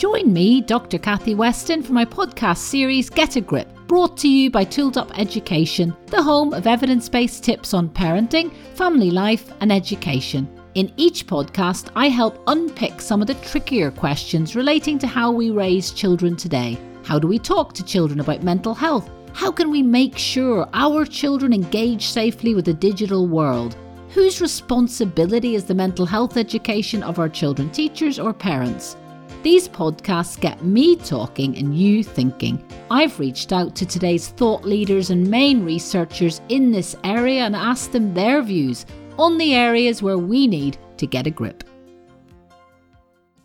Join me, Dr. Kathy Weston, for my podcast series Get a Grip, brought to you by Tooled Up Education, the home of evidence based tips on parenting, family life, and education. In each podcast, I help unpick some of the trickier questions relating to how we raise children today. How do we talk to children about mental health? How can we make sure our children engage safely with the digital world? Whose responsibility is the mental health education of our children, teachers, or parents? These podcasts get me talking and you thinking. I've reached out to today's thought leaders and main researchers in this area and asked them their views on the areas where we need to get a grip.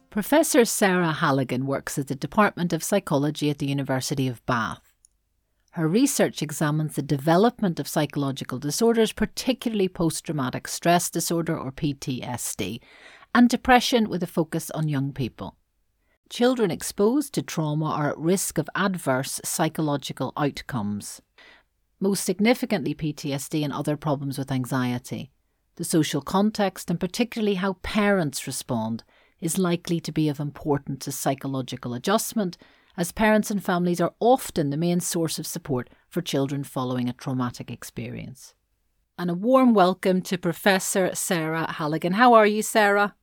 Professor Sarah Halligan works at the Department of Psychology at the University of Bath. Her research examines the development of psychological disorders, particularly post traumatic stress disorder or PTSD, and depression with a focus on young people. Children exposed to trauma are at risk of adverse psychological outcomes, most significantly PTSD and other problems with anxiety. The social context, and particularly how parents respond, is likely to be of importance to psychological adjustment, as parents and families are often the main source of support for children following a traumatic experience. And a warm welcome to Professor Sarah Halligan. How are you, Sarah?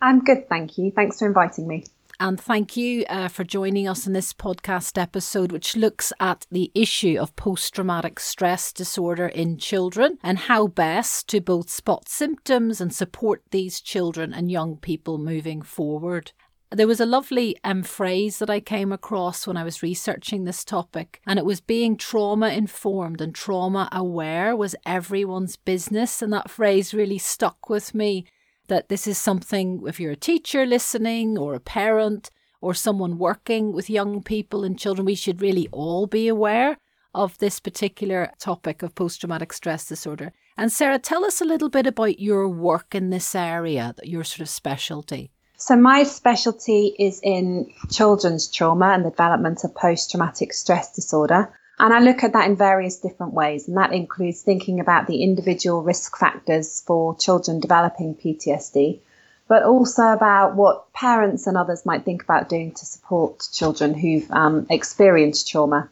I'm good, thank you. Thanks for inviting me. And thank you uh, for joining us in this podcast episode, which looks at the issue of post traumatic stress disorder in children and how best to both spot symptoms and support these children and young people moving forward. There was a lovely um, phrase that I came across when I was researching this topic, and it was being trauma informed and trauma aware was everyone's business. And that phrase really stuck with me that this is something, if you're a teacher listening or a parent or someone working with young people and children, we should really all be aware of this particular topic of post traumatic stress disorder. And Sarah, tell us a little bit about your work in this area, your sort of specialty. So, my specialty is in children's trauma and the development of post traumatic stress disorder. And I look at that in various different ways, and that includes thinking about the individual risk factors for children developing PTSD, but also about what parents and others might think about doing to support children who've um, experienced trauma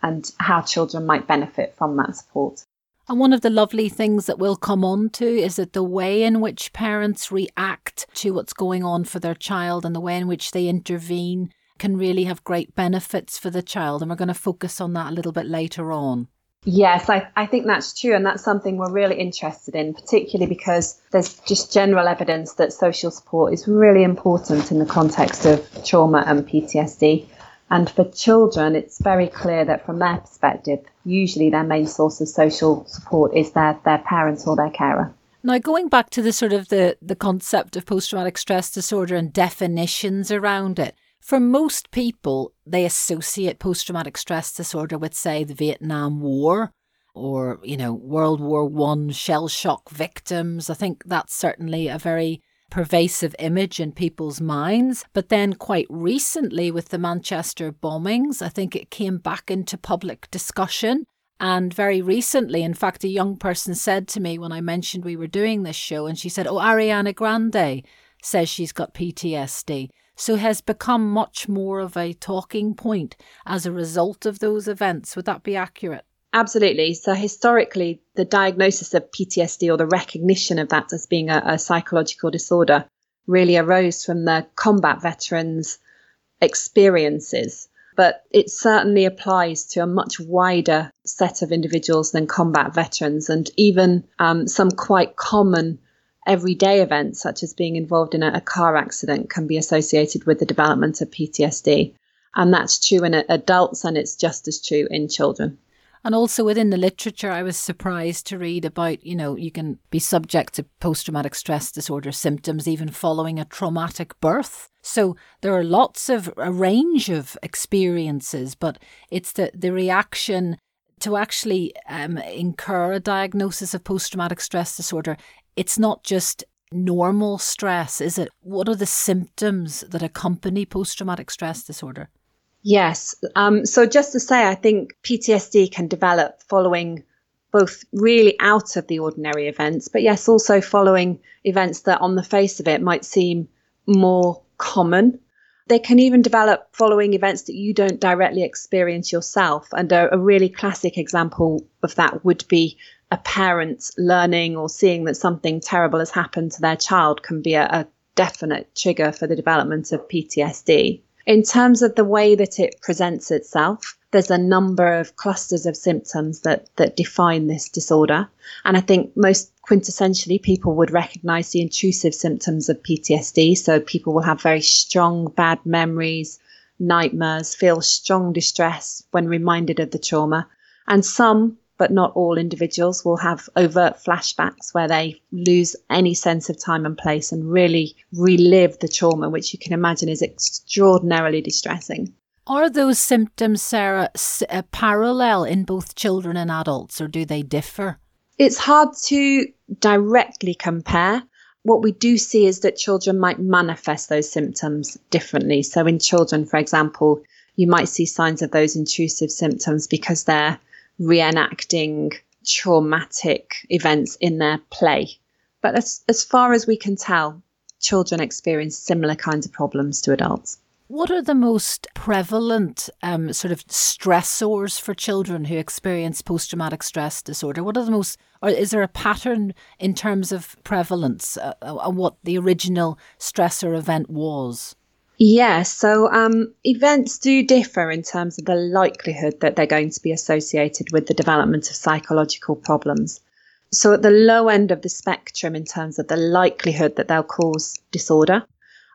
and how children might benefit from that support. And one of the lovely things that we'll come on to is that the way in which parents react to what's going on for their child and the way in which they intervene can really have great benefits for the child. And we're going to focus on that a little bit later on. Yes, I, I think that's true. And that's something we're really interested in, particularly because there's just general evidence that social support is really important in the context of trauma and PTSD. And for children, it's very clear that from their perspective, usually their main source of social support is their, their parents or their carer. Now, going back to the sort of the, the concept of post traumatic stress disorder and definitions around it, for most people, they associate post traumatic stress disorder with, say, the Vietnam War or, you know, World War One shell shock victims. I think that's certainly a very pervasive image in people's minds. But then, quite recently, with the Manchester bombings, I think it came back into public discussion. And very recently, in fact, a young person said to me when I mentioned we were doing this show, and she said, Oh, Ariana Grande says she's got PTSD so has become much more of a talking point as a result of those events. Would that be accurate? Absolutely. So, historically, the diagnosis of PTSD or the recognition of that as being a, a psychological disorder really arose from the combat veterans' experiences. But it certainly applies to a much wider set of individuals than combat veterans, and even um, some quite common everyday events, such as being involved in a, a, car accident, can be associated with the development of PTSD. And that's true in adults, and it's just as true in children. And also within the literature, I was surprised to read about, you know, you can be subject to post traumatic stress disorder symptoms even following a traumatic birth. So there are lots of a range of experiences, but it's the, the reaction to actually um, incur a diagnosis of post traumatic stress disorder it's not just normal stress, is it? What are the symptoms that accompany post traumatic stress disorder? Yes. Um, so, just to say, I think PTSD can develop following both really out of the ordinary events, but yes, also following events that on the face of it might seem more common. They can even develop following events that you don't directly experience yourself. And a, a really classic example of that would be a parent learning or seeing that something terrible has happened to their child can be a, a definite trigger for the development of PTSD. In terms of the way that it presents itself, there's a number of clusters of symptoms that, that define this disorder. And I think most quintessentially people would recognize the intrusive symptoms of PTSD. So people will have very strong bad memories, nightmares, feel strong distress when reminded of the trauma. And some, but not all individuals will have overt flashbacks where they lose any sense of time and place and really relive the trauma, which you can imagine is extraordinarily distressing. Are those symptoms, Sarah, uh, parallel in both children and adults, or do they differ? It's hard to directly compare. What we do see is that children might manifest those symptoms differently. So, in children, for example, you might see signs of those intrusive symptoms because they're reenacting traumatic events in their play. But as, as far as we can tell, children experience similar kinds of problems to adults. What are the most prevalent um, sort of stressors for children who experience post traumatic stress disorder? What are the most, or is there a pattern in terms of prevalence uh, uh, what the original stressor event was? Yeah, so um, events do differ in terms of the likelihood that they're going to be associated with the development of psychological problems. So, at the low end of the spectrum, in terms of the likelihood that they'll cause disorder,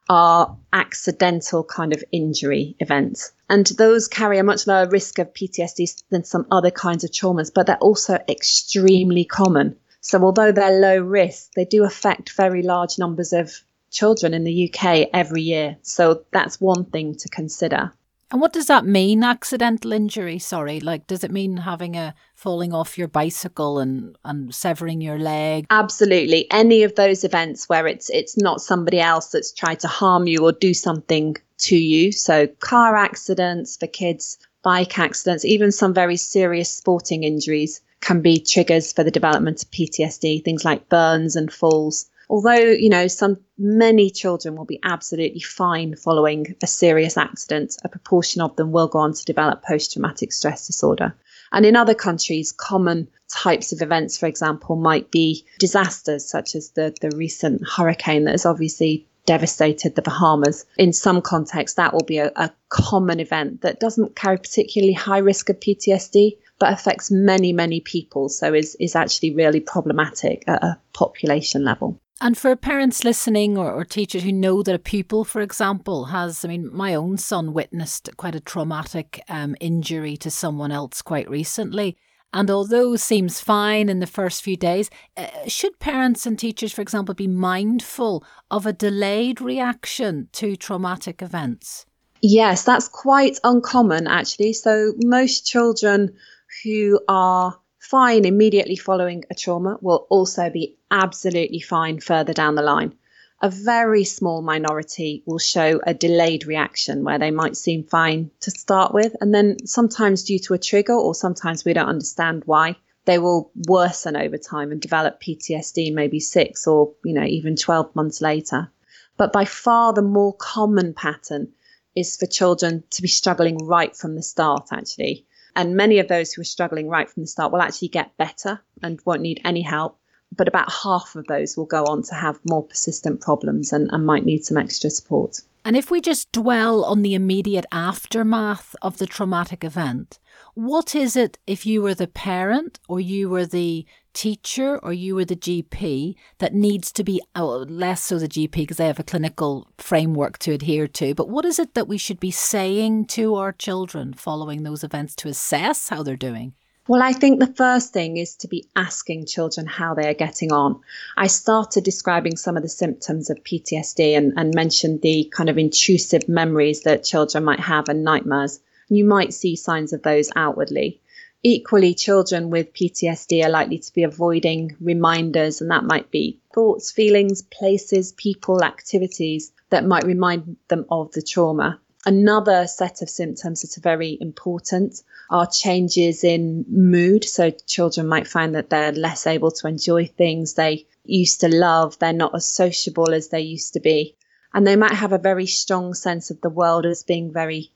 are accidental kind of injury events. And those carry a much lower risk of PTSD than some other kinds of traumas, but they're also extremely common. So, although they're low risk, they do affect very large numbers of children in the UK every year. So, that's one thing to consider. And what does that mean, accidental injury? Sorry, like, does it mean having a falling off your bicycle and, and severing your leg? Absolutely. Any of those events where it's it's not somebody else that's tried to harm you or do something to you. So car accidents for kids, bike accidents, even some very serious sporting injuries can be triggers for the development of PTSD, things like burns and falls although you know some many children will be absolutely fine following a serious accident a proportion of them will go on to develop post-traumatic stress disorder and in other countries common types of events for example might be disasters such as the the recent hurricane that has obviously devastated the Bahamas. In some contexts, that will be a, a common event that doesn't carry particularly high risk of PTSD, but affects many, many people. So is, is actually really problematic at a population level. And for parents listening or, or, teachers who know that a pupil, for example, has, I mean, my own son witnessed quite a traumatic um, injury to someone else quite recently. And although seems fine in the first few days, uh, should parents and teachers, for example, be mindful of a delayed reaction to traumatic events? Yes, that's quite uncommon actually. So most children who are fine immediately following a trauma will also be absolutely fine further down the line. A very small minority will show a delayed reaction where they might seem fine to start with, and then sometimes due to a trigger, or sometimes we don't understand why, they will worsen over time and develop PTSD maybe six or you know even 12 months later. But by far the more common pattern is for children to be struggling right from the start, actually. And many of those who are struggling right from the start will actually get better and won't need any help. But about half of those will go on to have more persistent problems and, and might need some extra support. And if we just dwell on the immediate aftermath of the traumatic event, what is it if you were the parent or you were the teacher or you were the GP that needs to be, oh, less so the GP because they have a clinical framework to adhere to, but what is it that we should be saying to our children following those events to assess how they're doing? Well, I think the first thing is to be asking children how they are getting on. I started describing some of the symptoms of PTSD and, and mentioned the kind of intrusive memories that children might have and nightmares. You might see signs of those outwardly. Equally, children with PTSD are likely to be avoiding reminders, and that might be thoughts, feelings, places, people, activities that might remind them of the trauma. Another set of symptoms that are very important are changes in mood. So children might find that they're less able to enjoy things they used to love. They're not as sociable as they used to be. And they might have a very strong sense of the world as being very,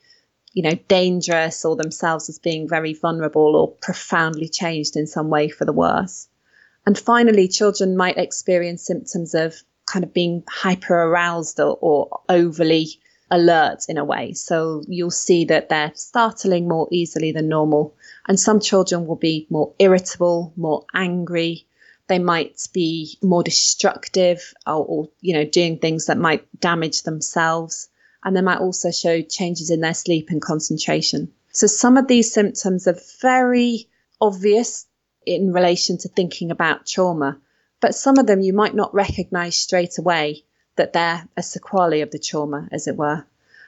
you know, dangerous or themselves as being very vulnerable or profoundly changed in some way for the worse. And finally, children might experience symptoms of kind of being hyper aroused or, or overly alert in a way. So you'll see that they're startling more easily than normal. And some children will be more irritable, more angry. They might be more destructive or, or, you know, doing things that might damage themselves. And they might also show changes in their sleep and concentration. So some of these symptoms are very obvious in relation to thinking about trauma, but some of them you might not recognize straight away that they're a sequelae of the trauma, as it were.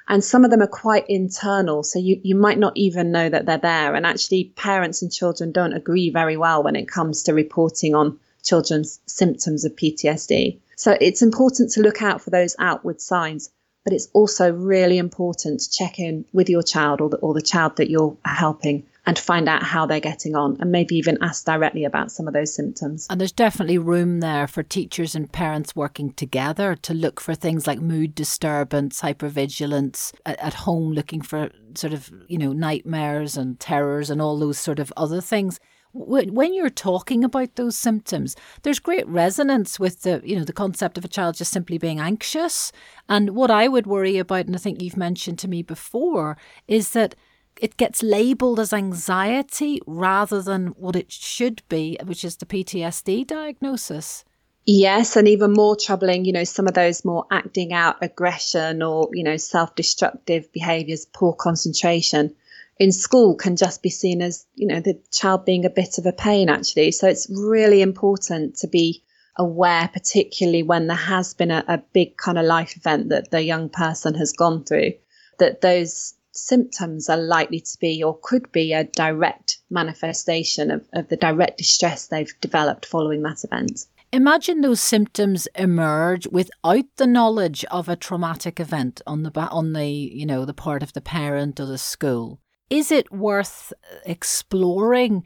And some of them are quite internal, so you, you might not even know that they're there. And actually, parents and children don't agree very well when it comes to reporting on children's symptoms of PTSD. So it's important to look out for those outward signs, but it's also really important to check in with your child or the, or the child that you're helping and find out how they're getting on and maybe even ask directly about some of those symptoms. And there's definitely room there for teachers and parents working together to look for things like mood disturbance, hypervigilance, at, at home looking for sort of, you know, nightmares and terrors and all those sort of other things when you're talking about those symptoms there's great resonance with the you know the concept of a child just simply being anxious and what i would worry about and i think you've mentioned to me before is that it gets labeled as anxiety rather than what it should be, which is the PTSD diagnosis. Yes, and even more troubling, you know, some of those more acting out aggression or, you know, self destructive behaviors, poor concentration in school can just be seen as, you know, the child being a bit of a pain, actually. So it's really important to be aware, particularly when there has been a, a big kind of life event that the young person has gone through, that those symptoms are likely to be or could be a direct manifestation of, of the direct distress they've developed following that event. Imagine those symptoms emerge without the knowledge of a traumatic event on the on the you know the part of the parent or the school. Is it worth exploring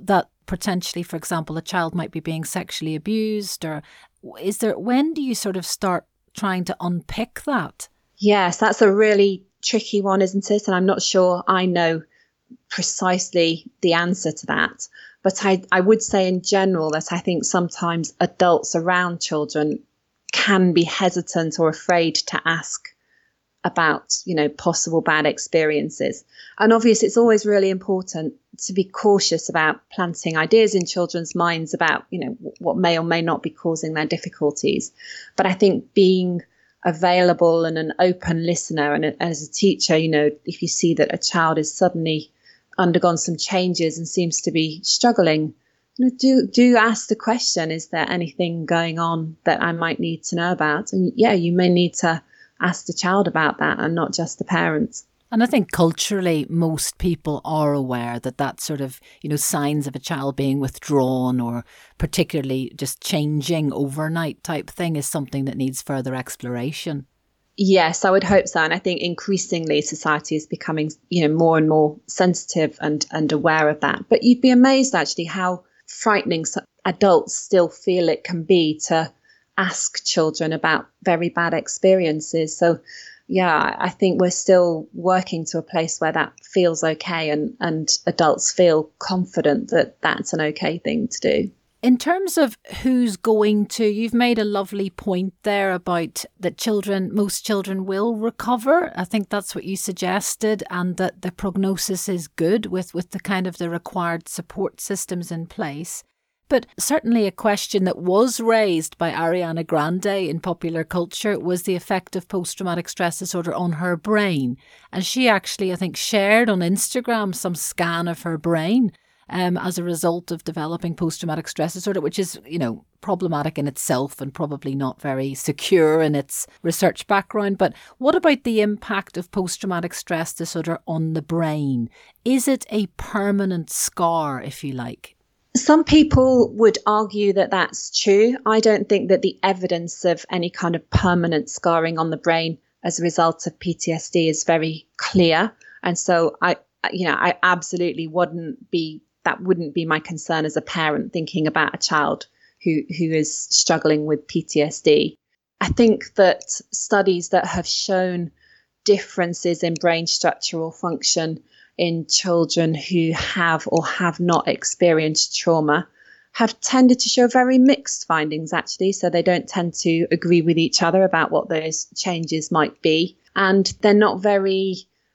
that potentially, for example, a child might be being sexually abused, or is there when do you sort of start trying to unpick that? Yes, that's a really tricky one, isn't it? And I'm not sure I know precisely the answer to that. But I, I would say in general that I think sometimes adults around children can be hesitant or afraid to ask about, you know, possible bad experiences. And obviously, it's always really important to be cautious about planting ideas in children's minds about, you know, what may or may not be causing their difficulties. But I think being available and an open listener. And as a teacher, you know, if you see that a child has suddenly undergone some changes and seems to be struggling, you know, do do ask the question: Is there anything going on that I might need to know about? And yeah, you may need to ask the child about that, and not just the parents. And I think culturally, most people are aware that that sort of, you know, signs of a child being withdrawn or particularly just changing overnight type thing is something that needs further exploration. Yes, I would hope so. And I think increasingly society is becoming, you know, more and more sensitive and, and aware of that. But you'd be amazed actually how frightening adults still feel it can be to ask children about very bad experiences. So yeah, I think we're still working to a place where that feels okay and, and adults feel confident that that's an okay thing to do. In terms of who's going to, you've made a lovely point there about that children, most children will recover. I think that's what you suggested, and that the prognosis is good with, with the kind of the required support systems in place. But certainly a question that was raised by Ariana Grande in popular culture was the effect of post traumatic stress disorder on her brain. And she actually, I think, shared on Instagram some scan of her brain um, as a result of developing post traumatic stress disorder, which is, you know, problematic in itself and probably not very secure in its research background. But what about the impact of post traumatic stress disorder on the brain? Is it a permanent scar, if you like? Some people would argue that that's true. I don't think that the evidence of any kind of permanent scarring on the brain as a result of PTSD is very clear. And so I, you know, I absolutely wouldn't be, that wouldn't be my concern as a parent thinking about a child who, who is struggling with PTSD. I think that studies that have shown differences in brain structure or function in children who have or have not experienced trauma have tended to show very mixed findings, actually. So they don't tend to agree with each other about what those changes might be. And they're not very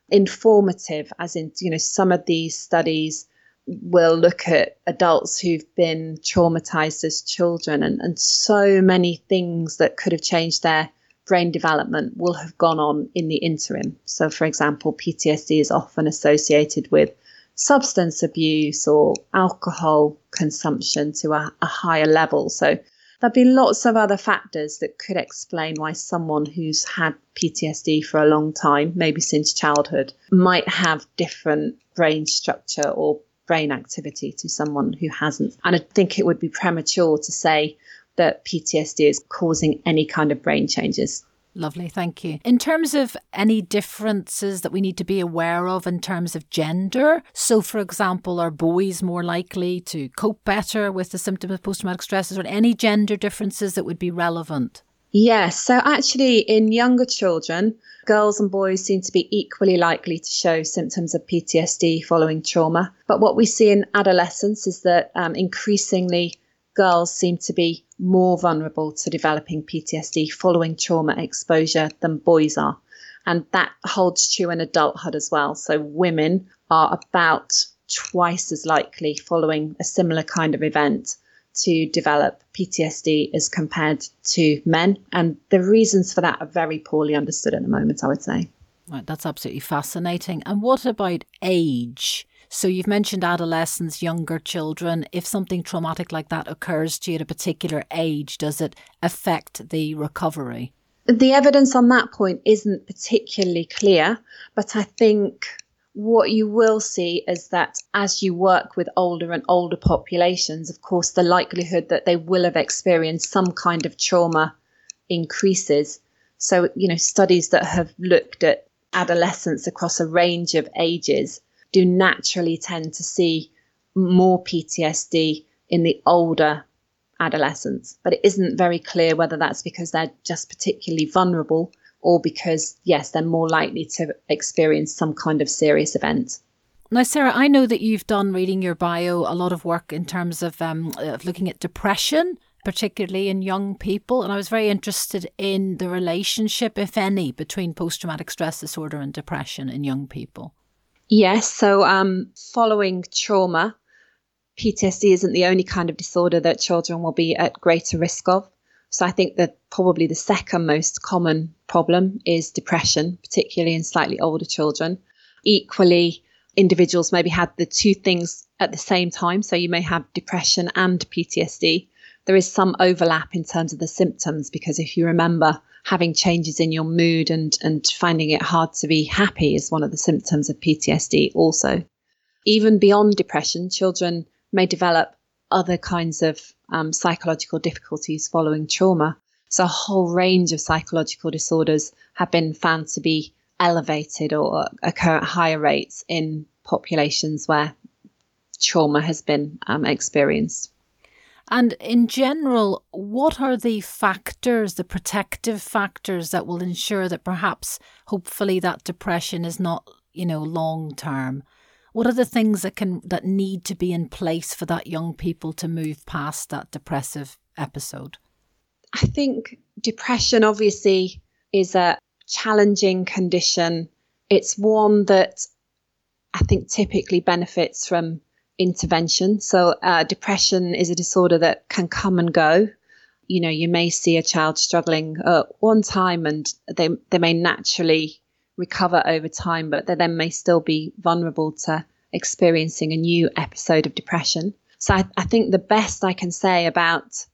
informative, as in, you know, some of these studies will look at adults who've been traumatized as children and, and so many things that could have changed their brain development will have gone on in the interim. So, for example, PTSD is often associated with substance abuse or alcohol consumption to a, a higher level. So, there'd be lots of other factors that could explain why someone who's had PTSD for a long time, maybe since childhood, might have different brain structure or brain activity to someone who hasn't. And I think it would be premature to say that PTSD is causing any kind of brain changes. Lovely, thank you. In terms of any differences that we need to be aware of in terms of gender, so for example, are boys more likely to cope better with the symptoms of post traumatic stress? Or any gender differences that would be relevant? Yes, so actually, in younger children, girls and boys seem to be equally likely to show symptoms of PTSD following trauma. But what we see in adolescence is that um, increasingly girls seem to be more vulnerable to developing PTSD following trauma exposure than boys are. And that holds true in adulthood as well. So women are about twice as likely following a similar kind of event to develop PTSD as compared to men. And the reasons for that are very poorly understood at the moment, I would say. Right, that's absolutely fascinating. And what about age? So you've mentioned adolescents, younger children. If something traumatic like that occurs to you at a particular age, does it affect the recovery? The evidence on that point isn't particularly clear, but I think what you will see is that as you work with older and older populations, of course, the likelihood that they will have experienced some kind of trauma increases. So, you know, studies that have looked at adolescents across a range of ages do naturally tend to see more PTSD in the older adolescents. But it isn't very clear whether that's because they're just particularly vulnerable or because, yes, they're more likely to experience some kind of serious event. Now, Sarah, I know that you've done reading your bio a lot of work in terms of, um, of looking at depression, particularly in young people. And I was very interested in the relationship, if any, between post traumatic stress disorder and depression in young people. Yes. So, um, following trauma, PTSD isn't the only kind of disorder that children will be at greater risk of. So, I think that probably the second most common problem is depression, particularly in slightly older children. Equally, individuals maybe had the two things at the same time. So, you may have depression and PTSD. There is some overlap in terms of the symptoms because if you remember, having changes in your mood and, and finding it hard to be happy is one of the symptoms of PTSD also. Even beyond depression, children may develop other kinds of um, psychological difficulties following trauma. So a whole range of psychological disorders have been found to be elevated or occur at higher rates in populations where trauma has been um, experienced. And in general, what are the factors, the protective factors that will ensure that perhaps, hopefully, that depression is not, you know, long term? What are the things that can that need to be in place for that young people to move past that depressive episode? I think depression obviously is a challenging condition. It's one that I think typically benefits from intervention. So, uh, depression is a disorder that can come and go. You know, you may see a child struggling at one time and they, they may naturally recover over time, but they then may still be vulnerable to experiencing a new episode of depression. So, I, I think the best I can say about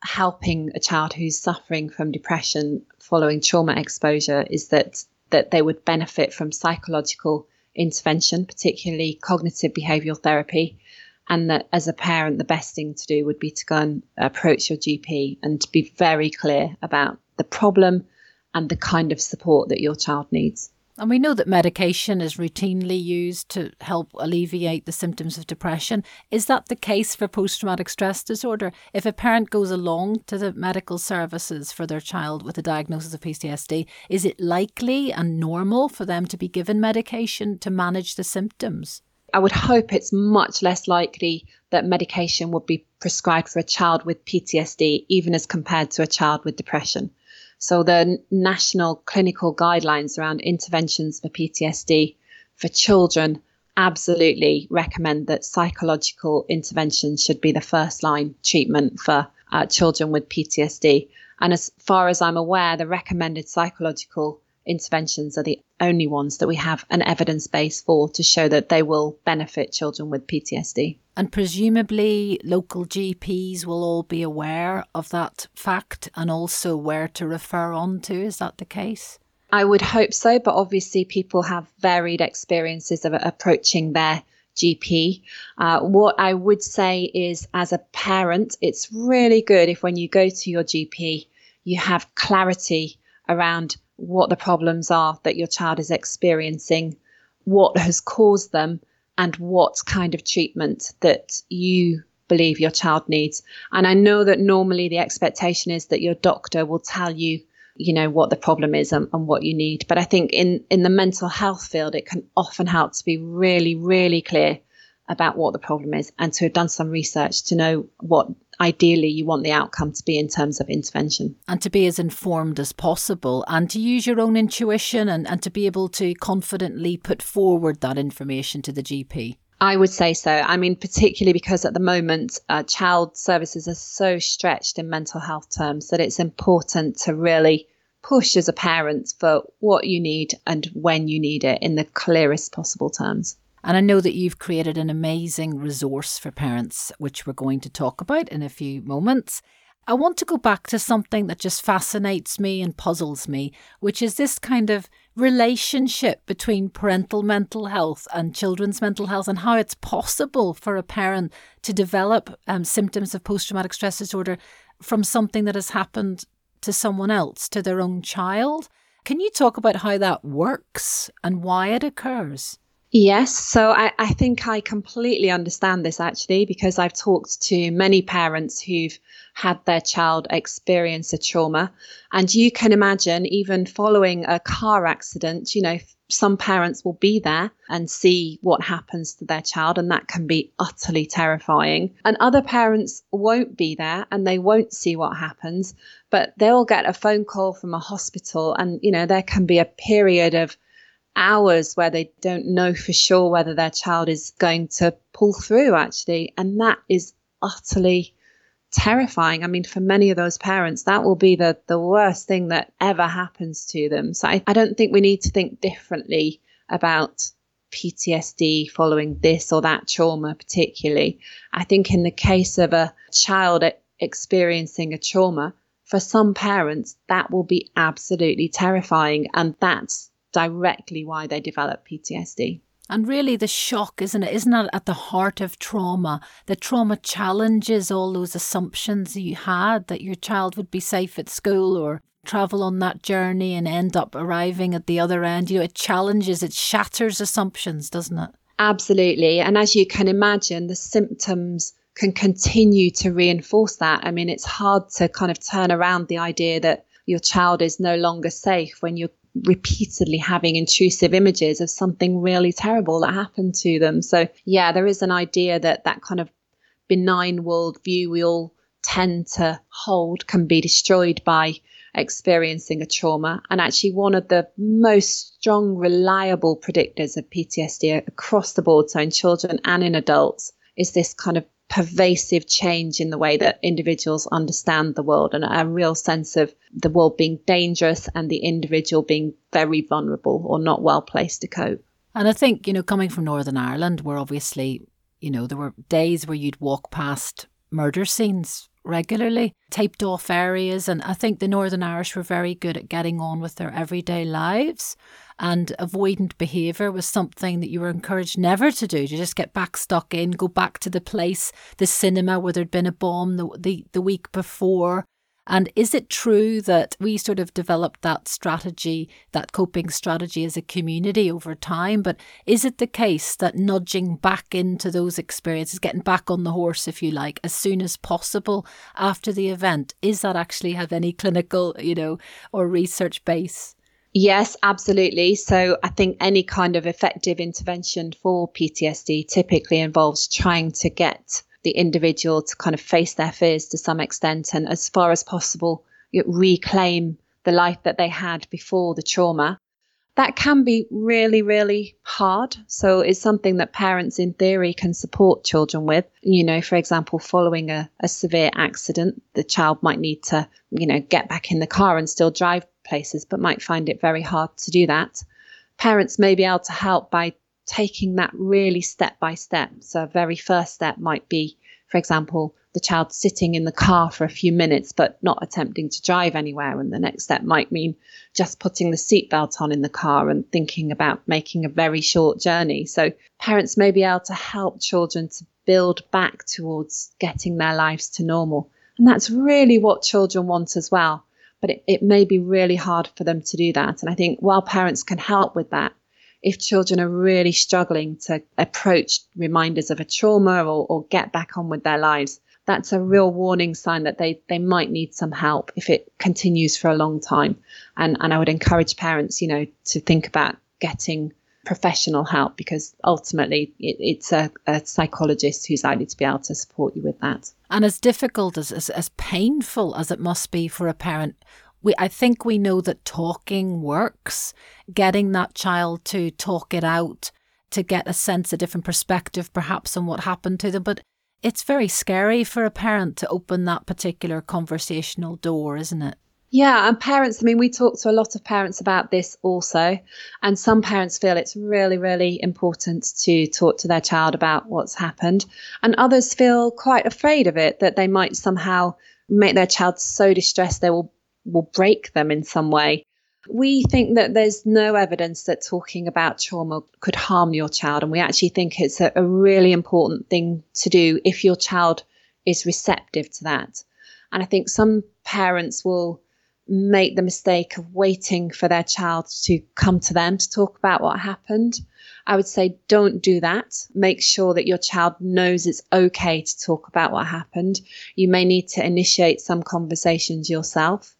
helping a child who's suffering from depression following trauma exposure is that that they would benefit from psychological intervention, particularly cognitive behavioral therapy. And that as a parent, the best thing to do would be to go and approach your GP and to be very clear about the problem and the kind of support that your child needs. And we know that medication is routinely used to help alleviate the symptoms of depression. Is that the case for post traumatic stress disorder? If a parent goes along to the medical services for their child with a diagnosis of PTSD, is it likely and normal for them to be given medication to manage the symptoms? I would hope it's much less likely that medication would be prescribed for a child with PTSD, even as compared to a child with depression. So the national clinical guidelines around interventions for PTSD for children absolutely recommend that psychological intervention should be the first line treatment for uh, children with PTSD. And as far as I'm aware, the recommended psychological interventions are the only ones that we have an evidence base for to show that they will benefit children with PTSD. And presumably, local GPs will all be aware of that fact and also where to refer on to. Is that the case? I would hope so, but obviously, people have varied experiences of approaching their GP. Uh, what I would say is, as a parent, it's really good if when you go to your GP, you have clarity around what the problems are that your child is experiencing, what has caused them, and what kind of treatment that you believe your child needs. And I know that normally the expectation is that your doctor will tell you, you know, what the problem is and, and, what you need. But I think in, in the mental health field, it can often help to be really, really clear about what the problem is and to have done some research to know what ideally you want the outcome to be in terms of intervention. And to be as informed as possible and to use your own intuition and, and to be able to confidently put forward that information to the GP. I would say so. I mean, particularly because at the moment, uh, child services are so stretched in mental health terms that it's important to really push as a parent for what you need and when you need it in the clearest possible terms. And I know that you've created an amazing resource for parents, which we're going to talk about in a few moments. I want to go back to something that just fascinates me and puzzles me, which is this kind of relationship between parental mental health and children's mental health, and how it's possible for a parent to develop um, symptoms of post traumatic stress disorder from something that has happened to someone else, to their own child. Can you talk about how that works and why it occurs? Yes, so I, I, think I completely understand this actually because I've talked to many parents who've had their child experience a trauma. And you can imagine, even following a car accident, you know, some parents will be there and see what happens to their child, and that can be utterly terrifying. And other parents won't be there and they won't see what happens, but they'll get a phone call from a hospital, and, you know, there can be a period of hours where they don't know for sure whether their child is going to pull through actually and that is utterly terrifying i mean for many of those parents that will be the the worst thing that ever happens to them so i, I don't think we need to think differently about PTSD following this or that trauma, particularly. I think in the case of a child experiencing a trauma, for some parents, that will be absolutely terrifying. And that's directly why they develop PTSD. And really, the shock, isn't it? Isn't that at the heart of trauma? The trauma challenges all those assumptions you had that your child would be safe at school or travel on that journey and end up arriving at the other end. You know, it challenges, it shatters assumptions, doesn't it? Absolutely. And as you can imagine, the symptoms can continue to reinforce that. I mean, it's hard to kind of turn around the idea that your child is no longer safe when you're repeatedly having intrusive images of something really terrible that happened to them. So, yeah, there is an idea that that kind of benign world view we all tend to hold can be destroyed by experiencing a trauma. And actually, one of the most strong, reliable predictors of PTSD across the board, so in children and in adults, is this kind of pervasive change in the way that individuals understand the world and a real sense of the world being dangerous and the individual being very vulnerable or not well placed to cope. And I think, you know, coming from Northern Ireland, where obviously, you know, there were days where you'd walk past murder scenes regularly, taped off areas. And I think the Northern Irish were very good at getting on with their everyday lives and avoidant behaviour was something that you were encouraged never to do, to just get back stuck in, go back to the place, the cinema where there'd been a bomb the, the, the week before. And is it true that we sort of developed that strategy, that coping strategy as a community over time? But is it the case that nudging back into those experiences, getting back on the horse, if you like, as soon as possible after the event, is that actually have any clinical, you know, or research base? Yes, absolutely. So I think any kind of effective intervention for PTSD typically involves trying to get the individual to kind of face their fears to some extent and as far as possible reclaim the life that they had before the trauma. That can be really, really hard. So it's something that parents in theory can support children with. You know, for example, following a, a severe accident, the child might need to, you know, get back in the car and still drive places, but might find it very hard to do that. Parents may be able to help by taking that really step by step. So, a very first step might be, for example, the child sitting in the car for a few minutes but not attempting to drive anywhere. And the next step might mean just putting the seatbelt on in the car and thinking about making a very short journey. So, parents may be able to help children to build back towards getting their lives to normal. And that's really what children want as well. But it, it may be really hard for them to do that. And I think while parents can help with that, if children are really struggling to approach reminders of a trauma or, or get back on with their lives, that's a real warning sign that they, they might need some help if it continues for a long time. And, and I would encourage parents, you know, to think about getting professional help because ultimately it, it's a, a, psychologist who's likely to be able to support you with that. And as difficult as, as, as painful as it must be for a parent, we I think we know that talking works, getting that child to talk it out, to get a sense, a different perspective perhaps on what happened to them. But it's very scary for a parent to open that particular conversational door, isn't it? Yeah, and parents, I mean, we talk to a lot of parents about this also. And some parents feel it's really, really important to talk to their child about what's happened. And others feel quite afraid of it, that they might somehow make their child so distressed they will will break them in some way. We think that there's no evidence that talking about trauma could harm your child. And we actually think it's a, a really important thing to do if your child is receptive to that. And I think some parents will make the mistake of waiting for their child to come to them to talk about what happened. I would say don't do that. Make sure that your child knows it's okay to talk about what happened. You may need to initiate some conversations yourself.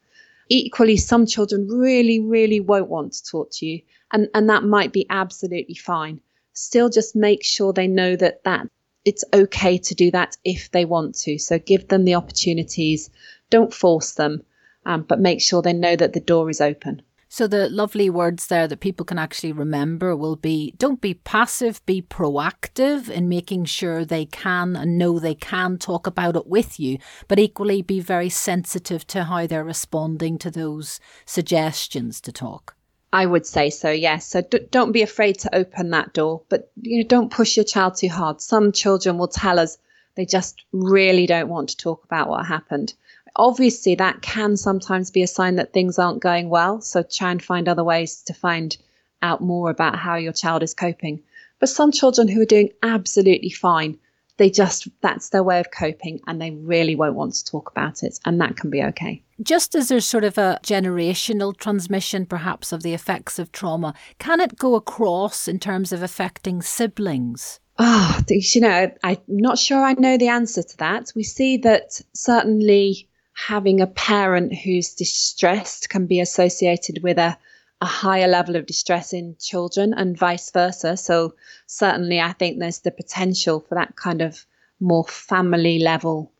Equally, some children really, really won't want to talk to you, and, and that might be absolutely fine. Still, just make sure they know that, that it's okay to do that if they want to. So give them the opportunities, don't force them, um, but make sure they know that the door is open. So the lovely words there that people can actually remember will be don't be passive, be proactive in making sure they can and know they can talk about it with you, but equally be very sensitive to how they're responding to those suggestions to talk. I would say so, yes. So d- don't be afraid to open that door, but you know, don't push your child too hard. Some children will tell us they just really don't want to talk about what happened obviously that can sometimes be a sign that things aren't going well. So try and find other ways to find out more about how your child is coping. But some children who are doing absolutely fine, they just, that's their way of coping and they really won't want to talk about it. And that can be okay. Just as there's sort of a generational transmission, perhaps, of the effects of trauma, can it go across in terms of affecting siblings? Oh, you know, I'm not sure I know the answer to that. We see that certainly having a parent who's distressed can be associated with a, a higher level of distress in children and vice versa. So, certainly, I think there's the potential for that kind of more family level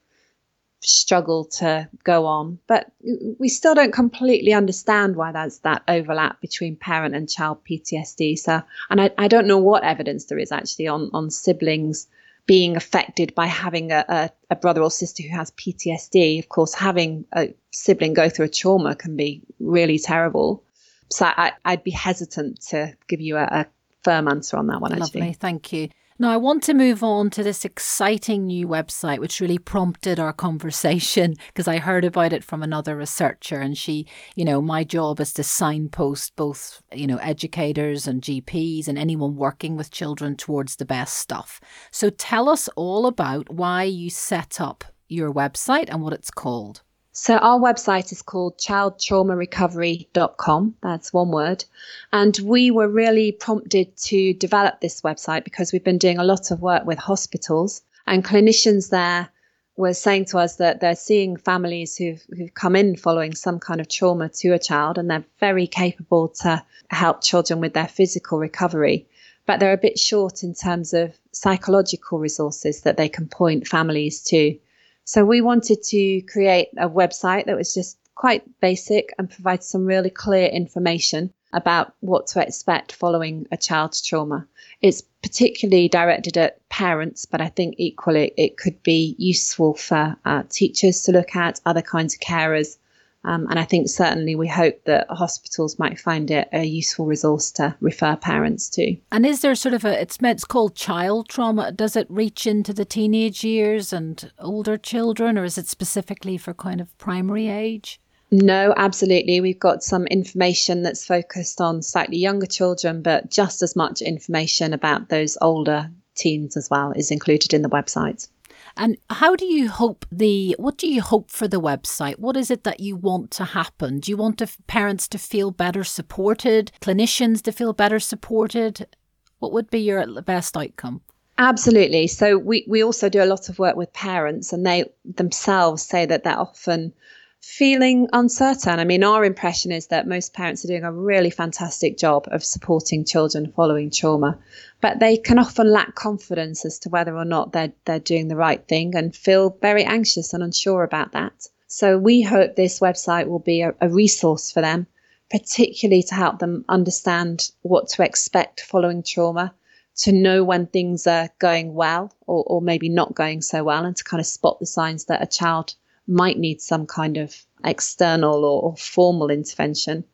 struggle to go on. But we still don't completely understand why there's that overlap between parent and child PTSD. So, and I, I don't know what evidence there is actually on, on siblings being affected by having a, a, a, brother or sister who has PTSD. Of course, having a sibling go through a trauma can be really terrible. So I, would be hesitant to give you a, a, firm answer on that one. Lovely, thank you. Now, I want to move on to this exciting new website, which really prompted our conversation because I heard about it from another researcher. And she, you know, my job is to signpost both, you know, educators and GPs and anyone working with children towards the best stuff. So tell us all about why you set up your website and what it's called. So our website is called childtraumarecovery.com. That's one word. And we were really prompted to develop this website because we've been doing a lot of work with hospitals and clinicians there were saying to us that they're seeing families who've, who've come in following some kind of trauma to a child and they're very capable to help children with their physical recovery. But they're a bit short in terms of psychological resources that they can point families to. So we wanted to create a website that was just quite basic and provide some really clear information about what to expect following a child's trauma. It's particularly directed at parents, but I think equally it could be useful for uh, teachers to look at, other kinds of carers, um, and I think certainly we hope that hospitals might find it a useful resource to refer parents to. And is there sort of a, it's, it's called child trauma. Does it reach into the teenage years and older children, or is it specifically for kind of primary age? No, absolutely. We've got some information that's focused on slightly younger children, but just as much information about those older teens as well is included in the website. And how do you hope the what do you hope for the website? What is it that you want to happen? Do you want to, parents to feel better supported, clinicians to feel better supported? What would be your best outcome? Absolutely. So we, we also do a lot of work with parents and they themselves say that they're often feeling uncertain. I mean, our impression is that most parents are doing a really fantastic job of supporting children following trauma, but they can often lack confidence as to whether or not they're, they're doing the right thing and feel very anxious and unsure about that. So we hope this website will be a, a resource for them, particularly to help them understand what to expect following trauma, to know when things are going well or, or maybe not going so well, and to kind of spot the signs that a child might need some kind of external or, or formal intervention,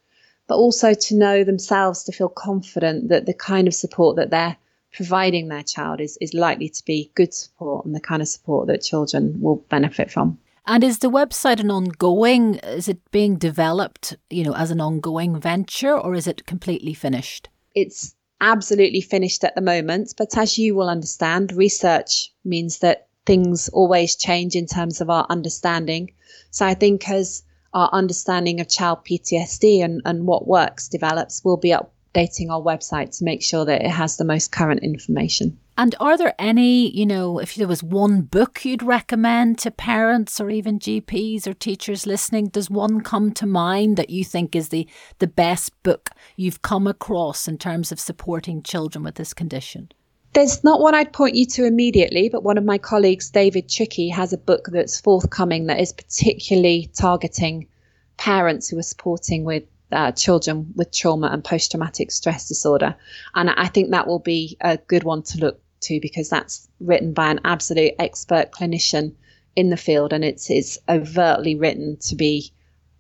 but also to know themselves to feel confident that the kind of support that they're providing their child is, is likely to be good support and the kind of support that children will benefit from. And is the website an ongoing, is it being developed, you know, as an ongoing venture or is it completely finished? It's absolutely finished at the moment, but as you will understand, research means that things always change in terms of our understanding. So I think as our understanding of child PTSD and, and what works develops, we'll be updating our website to make sure that it has the most current information. And are there any, you know, if there was one book you'd recommend to parents or even GPs or teachers listening, does one come to mind that you think is the, the best book you've come across in terms of supporting children with this condition? There's not one I'd point you to immediately, but one of my colleagues, David Trickey, has a book that's forthcoming that is particularly targeting parents who are supporting with uh, children with trauma and post traumatic stress disorder. And I think that will be a good one to look to because that's written by an absolute expert clinician in the field and it's, it's overtly written to be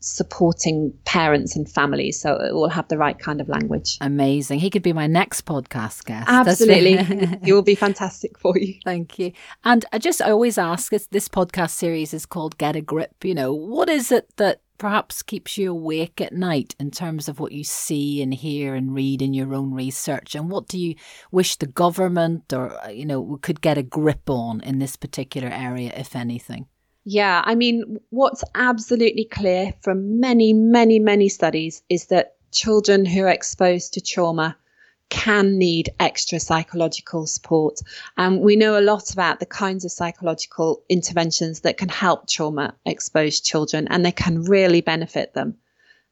supporting parents and families. So it will have the right kind of language. Amazing. He could be my next podcast guest. Absolutely. he will be fantastic for you. Thank you. And I just, I always ask this, this podcast series is called Get a Grip. You know, what is it that perhaps keeps you awake at night in terms of what you see and hear and read in your own research? And what do you wish the government or, uh, you know, could get a grip on in this particular area, if anything? Yeah, I mean, what's absolutely clear from many, many, many studies is that children who are exposed to trauma can need extra psychological support. And we know a lot about the kinds of psychological interventions that can help trauma exposed children and they can really benefit them.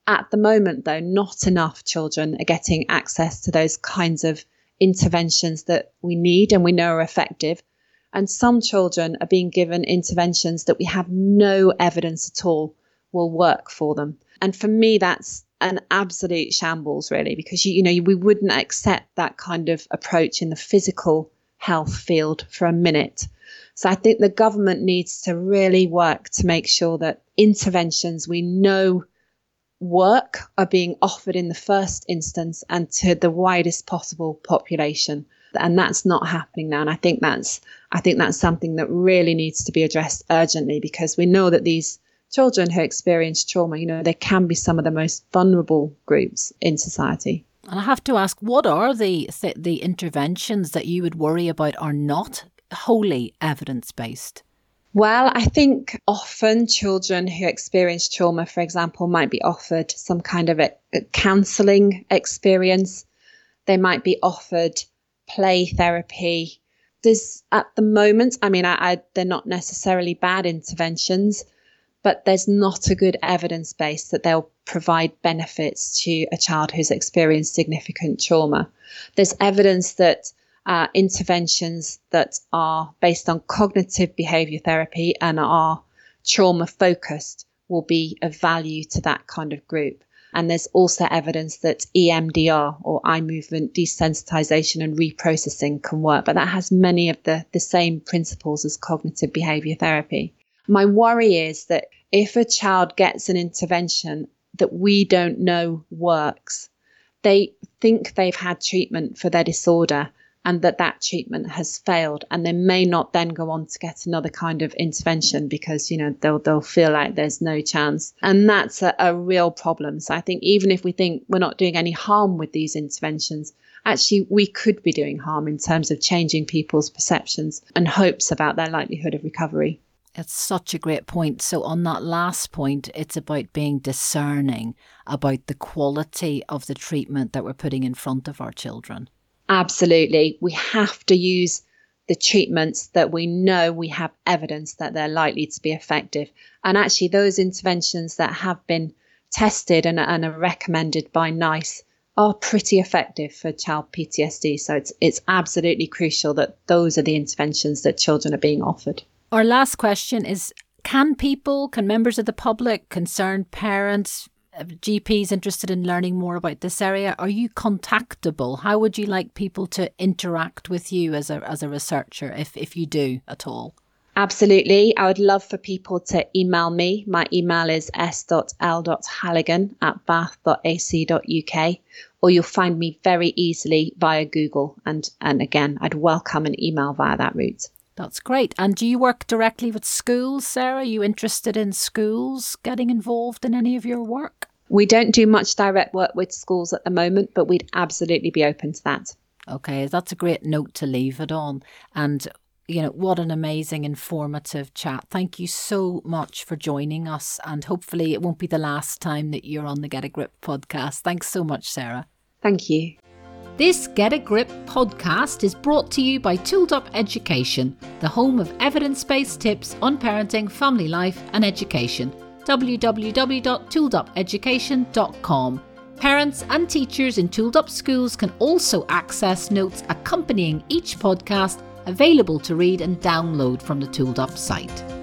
At the moment, though, not enough children are getting access to those kinds of interventions that we need and we know are effective. And some children are being given interventions that we have no evidence at all will work for them. And for me, that's an absolute shambles, really, because you, you know we wouldn't accept that kind of approach in the physical health field for a minute. So I think the government needs to really work to make sure that interventions we know work are being offered in the first instance and to the widest possible population and that's not happening now. And i think that's i think that's something that really needs to be addressed urgently because we know that these children who experience trauma you know they can be some of the most vulnerable groups in society. And i have to ask what are the th- the interventions that you would worry about are not wholly evidence based Well, I think often children who experience trauma, for example, might be offered some kind of a, a counseling experience. They might be offered play therapy. There's at the moment, I mean, I, I, they're not necessarily bad interventions, but there's not a good evidence base that they'll provide benefits to a child who's experienced significant trauma. There's evidence that uh, interventions that are based on cognitive behavior therapy and are trauma focused will be of value to that kind of group. And there's also evidence that EMDR or eye movement desensitization and reprocessing can work, but that has many of the, the same principles as cognitive behavior therapy. My worry is that if a child gets an intervention that we don't know works, they think they've had treatment for their disorder and that that treatment has failed and they may not then go on to get another kind of intervention because you know they'll they'll feel like there's no chance and that's a, a real problem so i think even if we think we're not doing any harm with these interventions actually we could be doing harm in terms of changing people's perceptions and hopes about their likelihood of recovery it's such a great point. So, on that last point, it's about being discerning about the quality of the treatment that we're putting in front of our children. Absolutely. We have to use the treatments that we know we have evidence that they're likely to be effective. And actually, those interventions that have been tested and, and are recommended by NICE are pretty effective for child PTSD. So it's it's absolutely crucial that those are the interventions that children are being offered. Our last question is can people, can members of the public, concerned parents, GPs interested in learning more about this area, are you contactable? How would you like people to interact with you as a as a researcher, if if you do at all? Absolutely. I would love for people to email me. My email is s.l.halligan at bath.ac.uk, or you'll find me very easily via Google. And, and again, I'd welcome an email via that route. That's great. And do you work directly with schools, Sarah? Are you interested in schools getting involved in any of your work? We don't do much direct work with schools at the moment, but we'd absolutely be open to that. Okay, that's a great note to leave it on. And you know, what an amazing, informative chat. Thank you so much for joining us. And hopefully, it won't be the last time that you're on the Get a Grip podcast. Thanks so much, Sarah. Thank you. This Get a Grip podcast is brought to you by Tooled Up Education, the home of evidence based tips on parenting, family life, and education. www.tooledupeducation.com. Parents and teachers in Tooled Up schools can also access notes accompanying each podcast available to read and download from the Tooled Up site.